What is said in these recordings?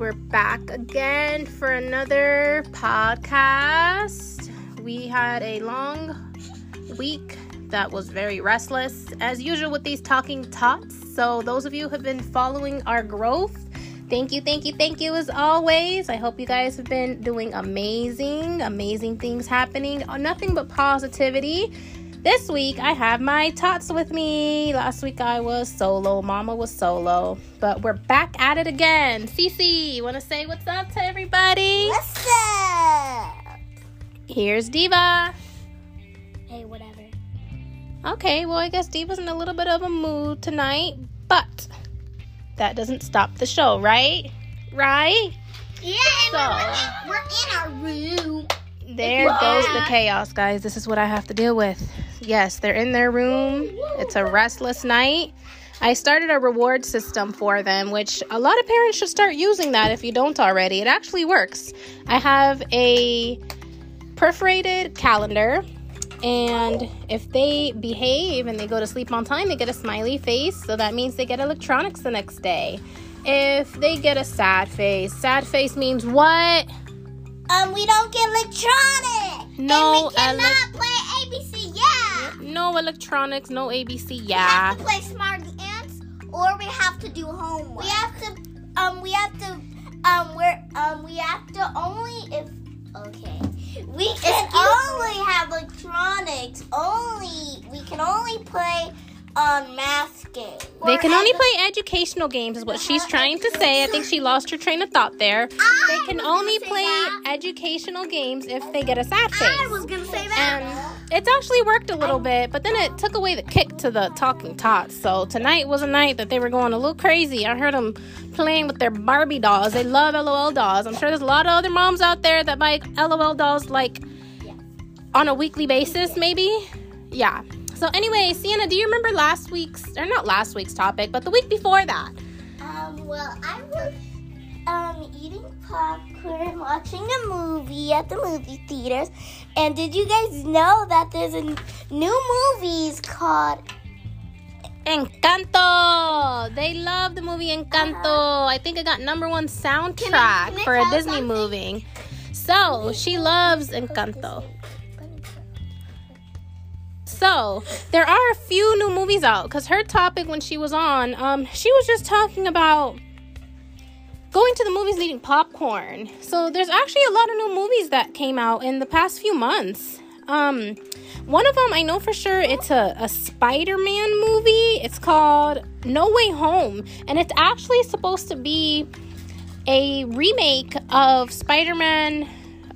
we're back again for another podcast. We had a long week that was very restless, as usual with these talking tots. So, those of you who have been following our growth, thank you, thank you, thank you as always. I hope you guys have been doing amazing, amazing things happening. Nothing but positivity. This week I have my tots with me. Last week I was solo, Mama was solo, but we're back at it again. Cece, you want to say what's up to everybody? What's up? Here's Diva. Hey, whatever. Okay, well I guess Diva's in a little bit of a mood tonight, but that doesn't stop the show, right? Right? Yeah, So- we're, we're in our room. There goes the chaos, guys. This is what I have to deal with. Yes, they're in their room. It's a restless night. I started a reward system for them, which a lot of parents should start using that if you don't already. It actually works. I have a perforated calendar, and if they behave and they go to sleep on time, they get a smiley face. So that means they get electronics the next day. If they get a sad face, sad face means what? Um, we don't get electronics. No and we cannot elec- play. No electronics, no ABC. We Yeah. have to play Smarty Ants, or we have to do homework. We have to. Um, we have to. Um, we're. Um, we have to only if. Okay. We can only have electronics. Only we can only play on math games. They can only play educational games, is what she's trying to say. I think she lost her train of thought there. They can only play educational games if they get a sad face. I was face. gonna say that. And it's actually worked a little bit, but then it took away the kick to the talking tots. So tonight was a night that they were going a little crazy. I heard them playing with their Barbie dolls. They love LOL dolls. I'm sure there's a lot of other moms out there that buy LOL dolls like on a weekly basis, maybe. Yeah. So anyway, Sienna, do you remember last week's or not last week's topic, but the week before that? Um, well, I was um eating popcorn, watching a movie at the movie theaters. And did you guys know that there's a new movies called Encanto. They love the movie Encanto. I think it got number one soundtrack Can I- can I for a Disney something? movie. So she loves Encanto. So there are a few new movies out because her topic when she was on, um, she was just talking about going to the movies eating popcorn. So there's actually a lot of new movies that came out in the past few months. Um, one of them I know for sure it's a, a Spider-Man movie. It's called No Way Home, and it's actually supposed to be a remake of Spider-Man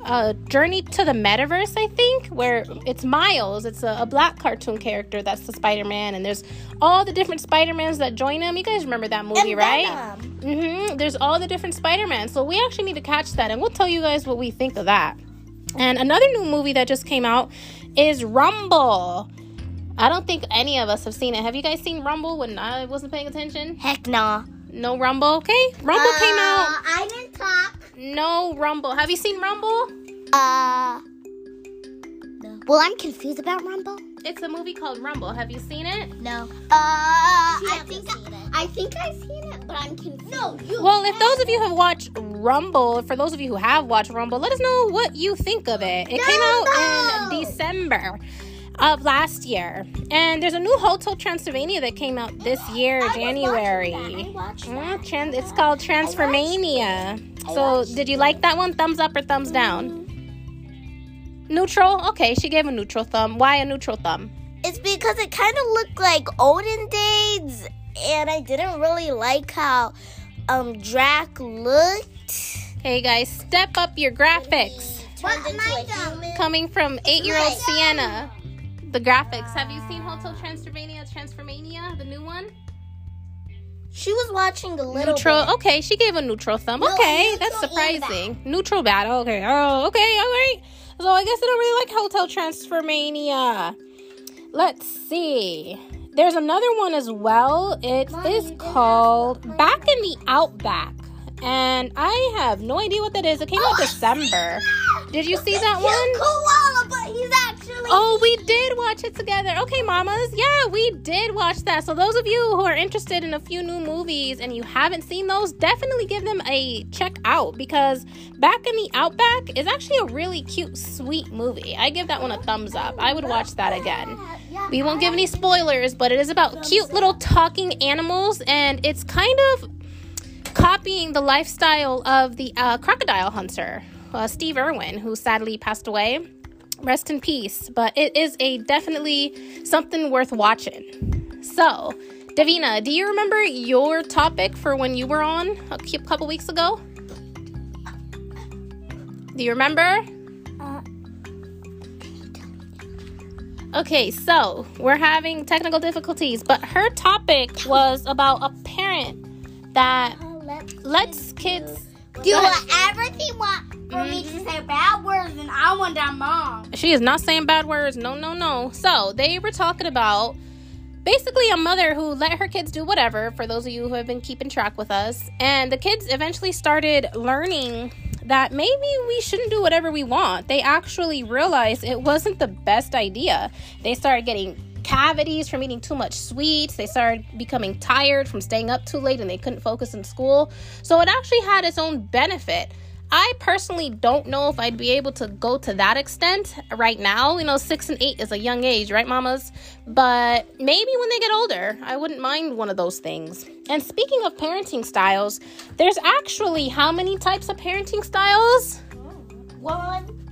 uh, Journey to the Metaverse, I think, where it's Miles. It's a, a black cartoon character that's the Spider-Man, and there's all the different Spider-Mans that join him. You guys remember that movie, and right? Mm-hmm. There's all the different Spider-Man. So we actually need to catch that, and we'll tell you guys what we think of that. And another new movie that just came out is Rumble. I don't think any of us have seen it. Have you guys seen Rumble when I wasn't paying attention? Heck no. No Rumble, okay? Rumble came out. Uh, I didn't talk. No Rumble. Have you seen Rumble? Uh. Well, I'm confused about Rumble. It's a movie called Rumble. Have you seen it? No. Uh, I think I think I've seen it, but I'm confused. No, you. Well, if those of you have watched Rumble, for those of you who have watched Rumble, let us know what you think of it. It came out No. in December of last year. And there's a new Hotel Transylvania that came out this year, I January. watching that. I watched Mm, that. tran- it's called Transformania. So, did you like that one? Thumbs up or thumbs down? Neutral? Okay, she gave a neutral thumb. Why a neutral thumb? It's because it kind of looked like olden days, and I didn't really like how um Drac looked. Hey guys, step up your graphics. Turned into. Coming from eight year old Right. Sienna. The graphics. Have you seen Hotel Transylvania? Transformania, the new one? She was watching a little Neutral. bit. Okay, she gave a neutral thumb. No, okay, neutral that's surprising. Neutral bad. Okay. Oh, okay. All right. So I guess I don't really like Hotel Transformania. Let's see. There's another one as well. It Mommy, is called Back in the Outback. And I have no idea what that is. It came out December. Did you see that one? Oh, we did watch it together. Okay, mamas. Yeah, we did watch that. So those of you who are interested in a few new movies and you haven't seen those, definitely give them a check out because Back in the Outback is actually a really cute, sweet movie. I give that one a thumbs up. I would watch that again. We won't give any spoilers, but it is about cute little talking animals and it's kind of copying the lifestyle of the uh, crocodile hunter, uh, Steve Irwin, who sadly passed away. Rest in peace. But it is a definitely something worth watching. So, Davina, do you remember your topic for when you were on a couple weeks ago? Do you remember? Uh, okay, so we're having technical difficulties, but her topic was about a parent that lets kids do whatever they want for mm-hmm. me to say bad words, and I want that mom. She is not saying bad words. No, no, no. So they were talking about basically a mother who let her kids do whatever. For those of you who have been keeping track with us, and the kids eventually started learning that maybe we shouldn't do whatever we want. They actually realized it wasn't the best idea. They started getting cavities from eating too much sweets. They started becoming tired from staying up too late and they couldn't focus in school. So it actually had its own benefit. I personally don't know if I'd be able to go to that extent right now. You know, six and eight is a young age, right, mamas? But maybe when they get older, I wouldn't mind one of those things. And speaking of parenting styles, there's actually how many types of parenting styles? One,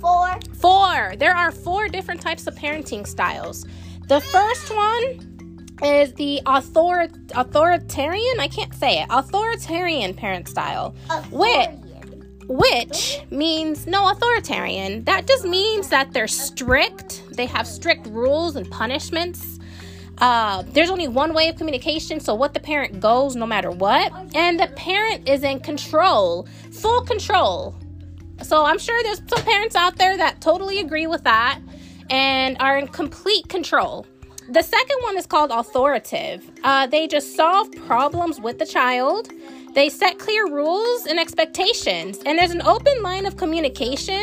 four. Four. There are four different types of parenting styles. The first one is the author- authoritarian, I can't say it, authoritarian parent style, which, which means no authoritarian. That just means that they're strict, they have strict rules and punishments. Uh, there's only one way of communication, so what the parent goes no matter what. And the parent is in control, full control. So I'm sure there's some parents out there that totally agree with that and are in complete control. The second one is called authoritative. Uh, they just solve problems with the child. They set clear rules and expectations, and there's an open line of communication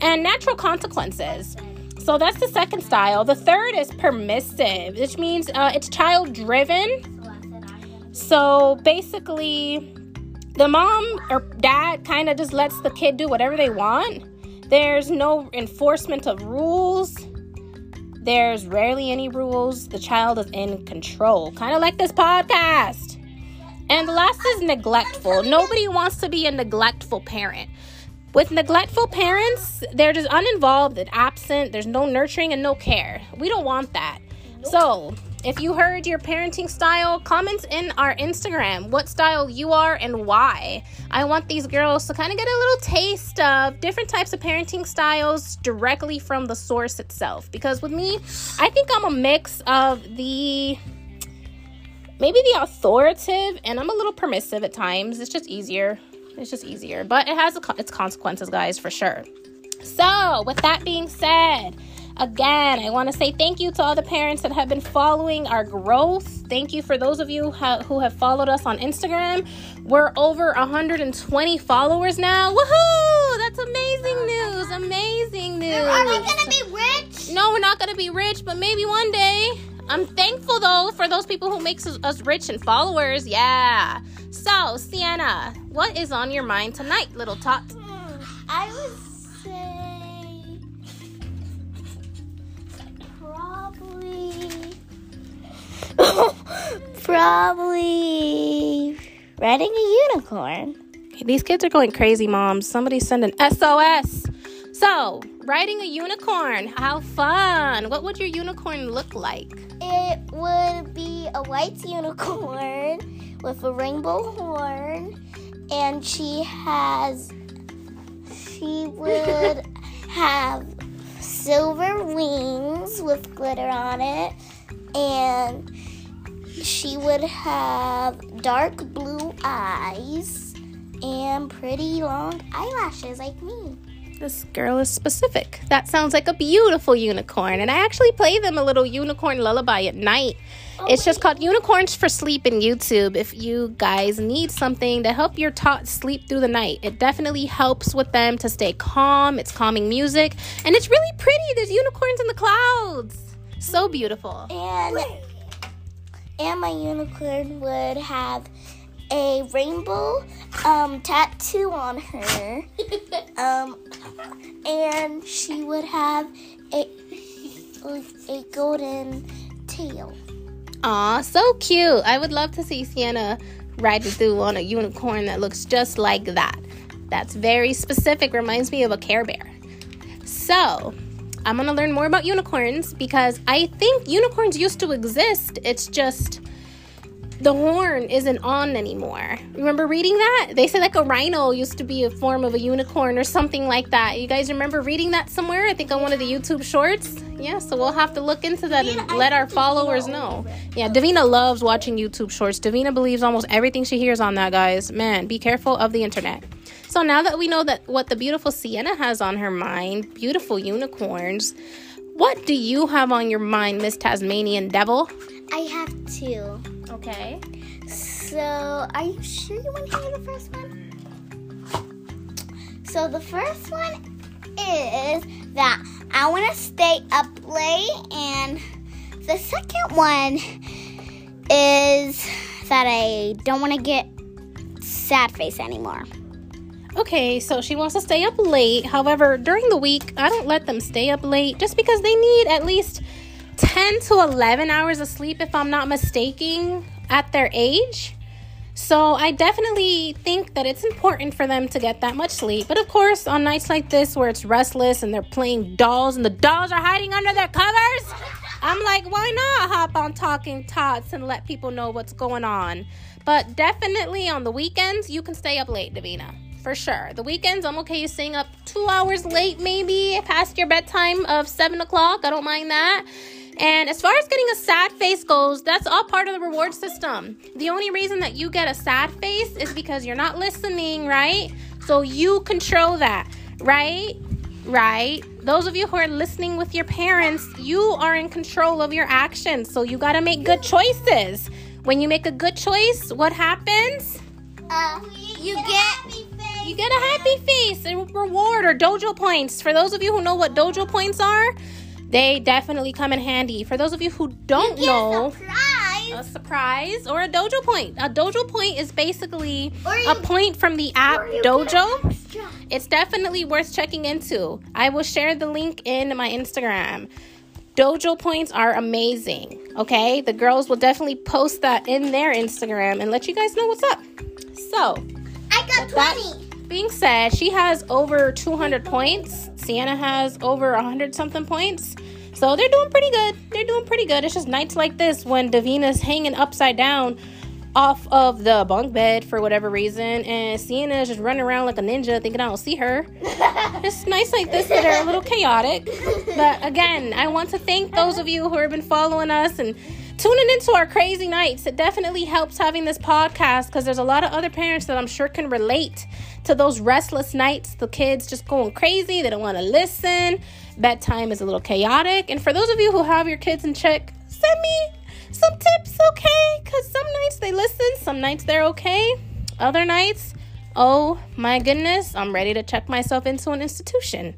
and natural consequences. So that's the second style. The third is permissive, which means uh, it's child driven. So basically, the mom or dad kind of just lets the kid do whatever they want. There's no enforcement of rules. There's rarely any rules. The child is in control, kind of like this podcast. And the last is neglectful. Nobody wants to be a neglectful parent. With neglectful parents, they're just uninvolved and absent. There's no nurturing and no care. We don't want that. So, if you heard your parenting style, comment in our Instagram what style you are and why. I want these girls to kind of get a little taste of different types of parenting styles directly from the source itself. Because with me, I think I'm a mix of the maybe the authoritative and I'm a little permissive at times. It's just easier. It's just easier, but it has its consequences, guys, for sure. So, with that being said, Again, I want to say thank you to all the parents that have been following our growth. Thank you for those of you who have followed us on Instagram. We're over 120 followers now. Woohoo! That's amazing news. Amazing news. Are we going to be rich? No, we're not going to be rich, but maybe one day. I'm thankful though for those people who makes us rich and followers. Yeah. So, Sienna, what is on your mind tonight, little tot? Hmm, I was Probably riding a unicorn. These kids are going crazy, mom. Somebody send an SOS. So, riding a unicorn. How fun. What would your unicorn look like? It would be a white unicorn with a rainbow horn. And she has, she would have silver wings with glitter on it. And she would have dark blue eyes and pretty long eyelashes like me. This girl is specific. That sounds like a beautiful unicorn. And I actually play them a little unicorn lullaby at night. Oh, it's just called Unicorns for Sleep in YouTube. If you guys need something to help your tots sleep through the night, it definitely helps with them to stay calm. It's calming music. And it's really pretty. There's unicorns in the clouds. So beautiful. And and my unicorn would have a rainbow um, tattoo on her. um, and she would have a a golden tail. Aw, so cute. I would love to see Sienna riding through on a unicorn that looks just like that. That's very specific, reminds me of a Care Bear. So, I'm gonna learn more about unicorns because I think unicorns used to exist. It's just the horn isn't on anymore. Remember reading that? They said like a rhino used to be a form of a unicorn or something like that. You guys remember reading that somewhere? I think on one of the YouTube shorts. Yeah, so we'll have to look into that and let our followers know. Yeah, Davina loves watching YouTube shorts. Davina believes almost everything she hears on that, guys. Man, be careful of the internet. So now that we know that what the beautiful Sienna has on her mind, beautiful unicorns, what do you have on your mind, Miss Tasmanian Devil? I have two. Okay. So, are you sure you want to hear the first one? So, the first one is that I want to stay up late, and the second one is that I don't want to get sad face anymore. Okay, so she wants to stay up late. However, during the week, I don't let them stay up late just because they need at least 10 to 11 hours of sleep, if I'm not mistaken, at their age. So I definitely think that it's important for them to get that much sleep. But of course, on nights like this where it's restless and they're playing dolls and the dolls are hiding under their covers, I'm like, why not hop on Talking Tots and let people know what's going on? But definitely on the weekends, you can stay up late, Davina. For sure. The weekends, I'm okay staying up two hours late, maybe past your bedtime of seven o'clock. I don't mind that. And as far as getting a sad face goes, that's all part of the reward system. The only reason that you get a sad face is because you're not listening, right? So you control that, right? Right? Those of you who are listening with your parents, you are in control of your actions. So you got to make good choices. When you make a good choice, what happens? Uh, you get you get a happy face, a reward or dojo points. For those of you who know what dojo points are, they definitely come in handy. For those of you who don't you know, a surprise. a surprise or a dojo point. A dojo point is basically you, a point from the app Dojo. It's definitely worth checking into. I will share the link in my Instagram. Dojo points are amazing. Okay, the girls will definitely post that in their Instagram and let you guys know what's up. So, I got 20. That being said, she has over 200 points. Sienna has over 100 something points. So they're doing pretty good. They're doing pretty good. It's just nights like this when Davina's hanging upside down off of the bunk bed for whatever reason, and Sienna is just running around like a ninja thinking I don't see her. it's nights like this that are a little chaotic. But again, I want to thank those of you who have been following us and tuning into our crazy nights. It definitely helps having this podcast because there's a lot of other parents that I'm sure can relate to those restless nights. The kids just going crazy, they don't want to listen. Bedtime is a little chaotic. And for those of you who have your kids in check, send me some tips, okay? Because some nights they listen, some nights they're okay. Other nights, oh my goodness, I'm ready to check myself into an institution.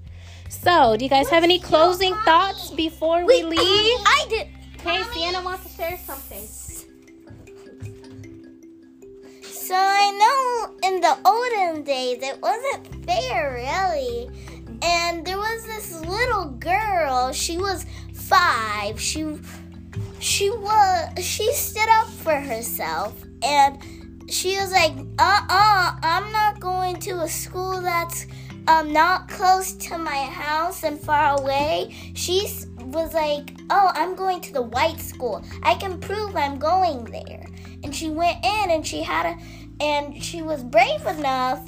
So, do you guys have any closing thoughts before we leave? I did. Okay, Sienna wants to share something. So I know in the olden days it wasn't fair, really. And there was this little girl. She was five. She she was she stood up for herself and she was like, uh-uh, I'm not going to a school that's um not close to my house and far away. She's was like, Oh, I'm going to the white school. I can prove I'm going there. And she went in and she had a, and she was brave enough.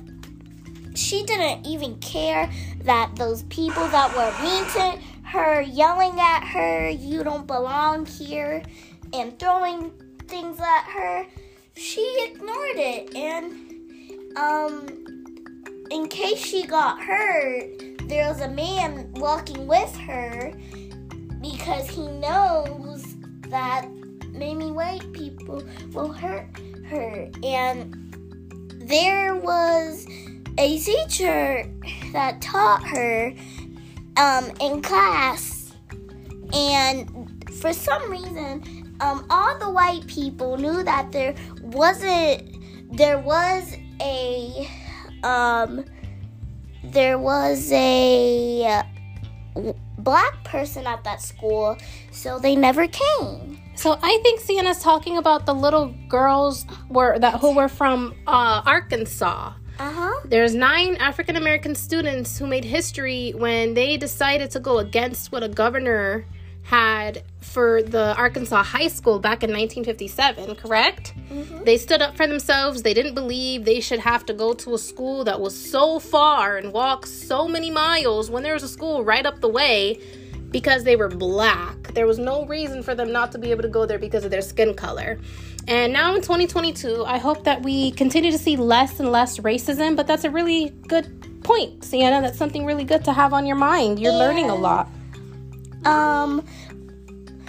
She didn't even care that those people that were mean to her, yelling at her, you don't belong here, and throwing things at her, she ignored it. And, um, in case she got hurt, there was a man walking with her because he knows that maybe white people will hurt her. And there was a teacher that taught her um, in class, and for some reason, um, all the white people knew that there wasn't there was a um, there was a black person at that school, so they never came. So I think Sienna's talking about the little girls were that who were from uh, Arkansas. Uh-huh. There's nine African American students who made history when they decided to go against what a governor had for the Arkansas high school back in 1957, correct? Mm-hmm. They stood up for themselves. They didn't believe they should have to go to a school that was so far and walk so many miles when there was a school right up the way because they were black. There was no reason for them not to be able to go there because of their skin color. And now in 2022, I hope that we continue to see less and less racism, but that's a really good point, Sienna. That's something really good to have on your mind. You're learning a lot. Um,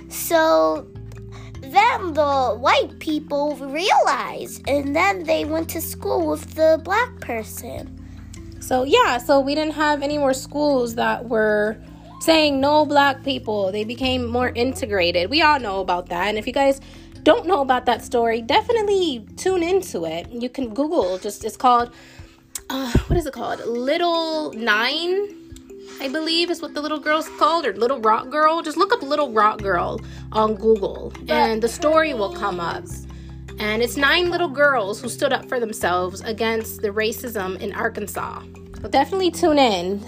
so then the white people realized, and then they went to school with the black person. So, yeah, so we didn't have any more schools that were saying no black people. They became more integrated. We all know about that. And if you guys don't know about that story, definitely tune into it. You can Google, just it's called, uh, what is it called? Little Nine I believe is what the little girl's called, or Little Rock Girl. Just look up Little Rock Girl on Google, and the story will come up. And it's nine little girls who stood up for themselves against the racism in Arkansas. So definitely tune in.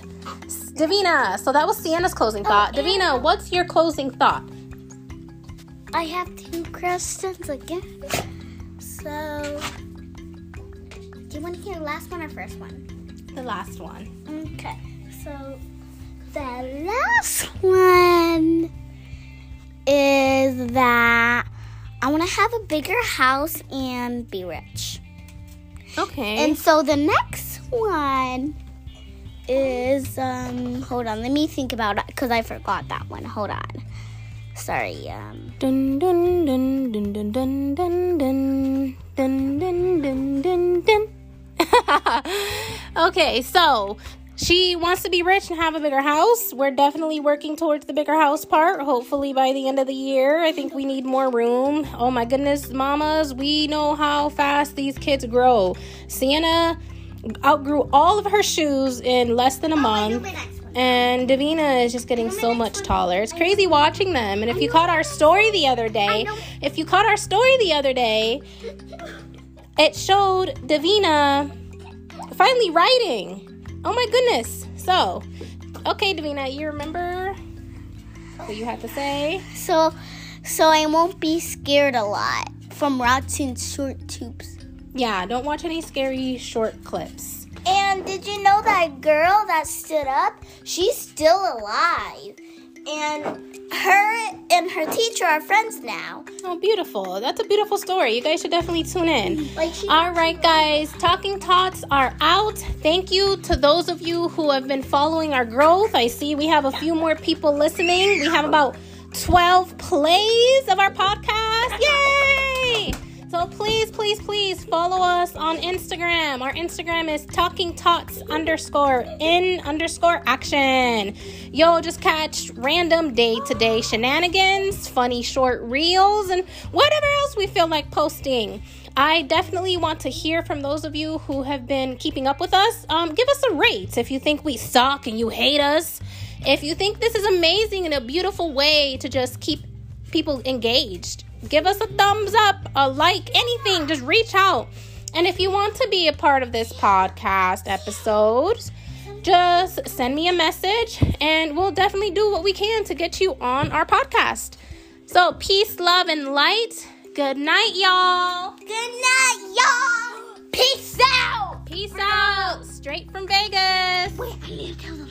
Davina, so that was Sienna's closing oh, thought. Davina, what's your closing thought? I have two questions again. So, do you want to hear the last one or first one? The last one. Okay. So, the last one is that I want to have a bigger house and be rich. Okay. And so the next one is um hold on, let me think about it cuz I forgot that one. Hold on. Sorry. Um dun dun dun dun dun dun dun dun dun dun dun dun dun. okay, so she wants to be rich and have a bigger house. We're definitely working towards the bigger house part. Hopefully, by the end of the year, I think we need more room. Oh my goodness, mamas, we know how fast these kids grow. Sienna outgrew all of her shoes in less than a month. And Davina is just getting so much taller. It's crazy watching them. And if you caught our story the other day, if you caught our story the other day, it showed Davina finally writing. Oh my goodness. So, okay, Davina, you remember what you had to say? So, so I won't be scared a lot from watching short tubes. Yeah, don't watch any scary short clips. And did you know that girl that stood up? She's still alive. And her and her teacher are friends now. Oh, beautiful. That's a beautiful story. You guys should definitely tune in. Like All right, guys. Talking Tots are out. Thank you to those of you who have been following our growth. I see we have a few more people listening. We have about 12 plays of our podcast. Yay! So please, please, please follow us on Instagram. Our Instagram is talking tots underscore in underscore action. Yo, just catch random day to day shenanigans, funny short reels, and whatever else we feel like posting. I definitely want to hear from those of you who have been keeping up with us. Um, give us a rate if you think we suck and you hate us. If you think this is amazing and a beautiful way to just keep people engaged give us a thumbs up, a like, anything. Just reach out. And if you want to be a part of this podcast episode, just send me a message and we'll definitely do what we can to get you on our podcast. So, peace, love, and light. Good night, y'all. Good night, y'all. Peace out. Peace out. Straight from Vegas. Wait, I need to tell them.